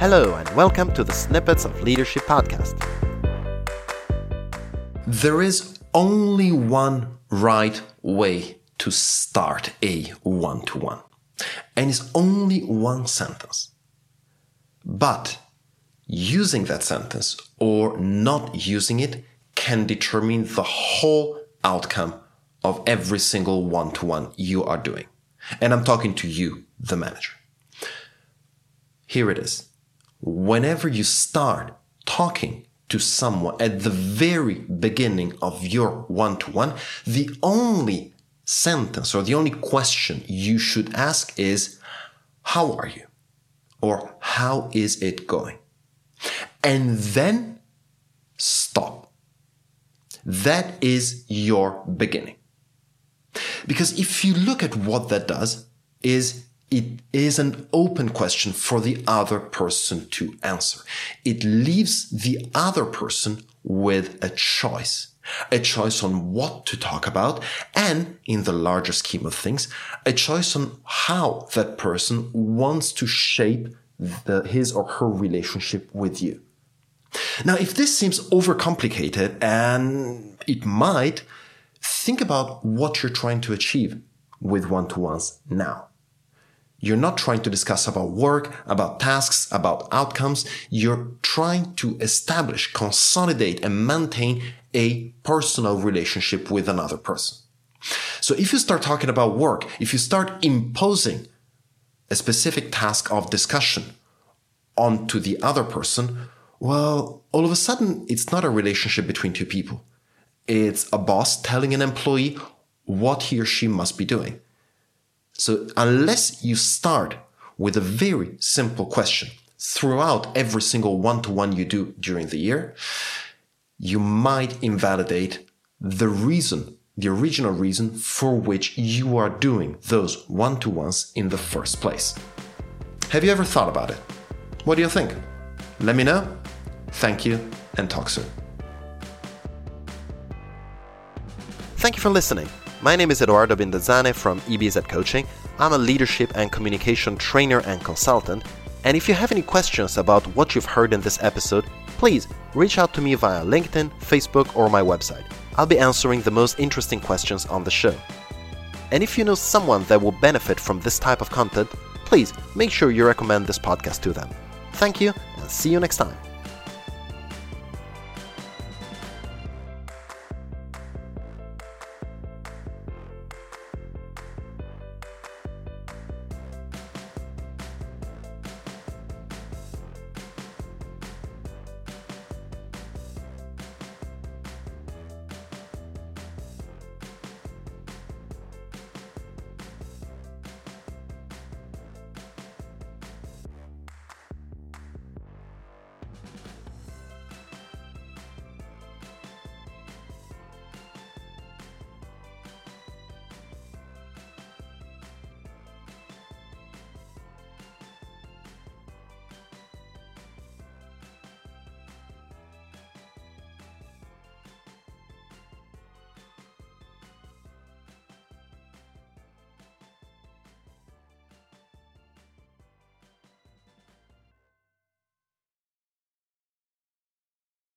Hello, and welcome to the Snippets of Leadership podcast. There is only one right way to start a one to one, and it's only one sentence. But using that sentence or not using it can determine the whole outcome of every single one to one you are doing. And I'm talking to you, the manager. Here it is. Whenever you start talking to someone at the very beginning of your one to one, the only sentence or the only question you should ask is, How are you? Or how is it going? And then stop. That is your beginning. Because if you look at what that does, is it is an open question for the other person to answer. It leaves the other person with a choice. A choice on what to talk about and in the larger scheme of things, a choice on how that person wants to shape the, his or her relationship with you. Now, if this seems overcomplicated, and it might, think about what you're trying to achieve with one to ones now. You're not trying to discuss about work, about tasks, about outcomes. You're trying to establish, consolidate, and maintain a personal relationship with another person. So if you start talking about work, if you start imposing a specific task of discussion onto the other person, well, all of a sudden, it's not a relationship between two people. It's a boss telling an employee what he or she must be doing. So unless you start with a very simple question throughout every single one to one you do during the year, you might invalidate the reason, the original reason for which you are doing those one to ones in the first place. Have you ever thought about it? What do you think? Let me know. Thank you and talk soon. Thank you for listening. My name is Eduardo Bindazane from EBZ Coaching. I'm a leadership and communication trainer and consultant. And if you have any questions about what you've heard in this episode, please reach out to me via LinkedIn, Facebook, or my website. I'll be answering the most interesting questions on the show. And if you know someone that will benefit from this type of content, please make sure you recommend this podcast to them. Thank you, and see you next time.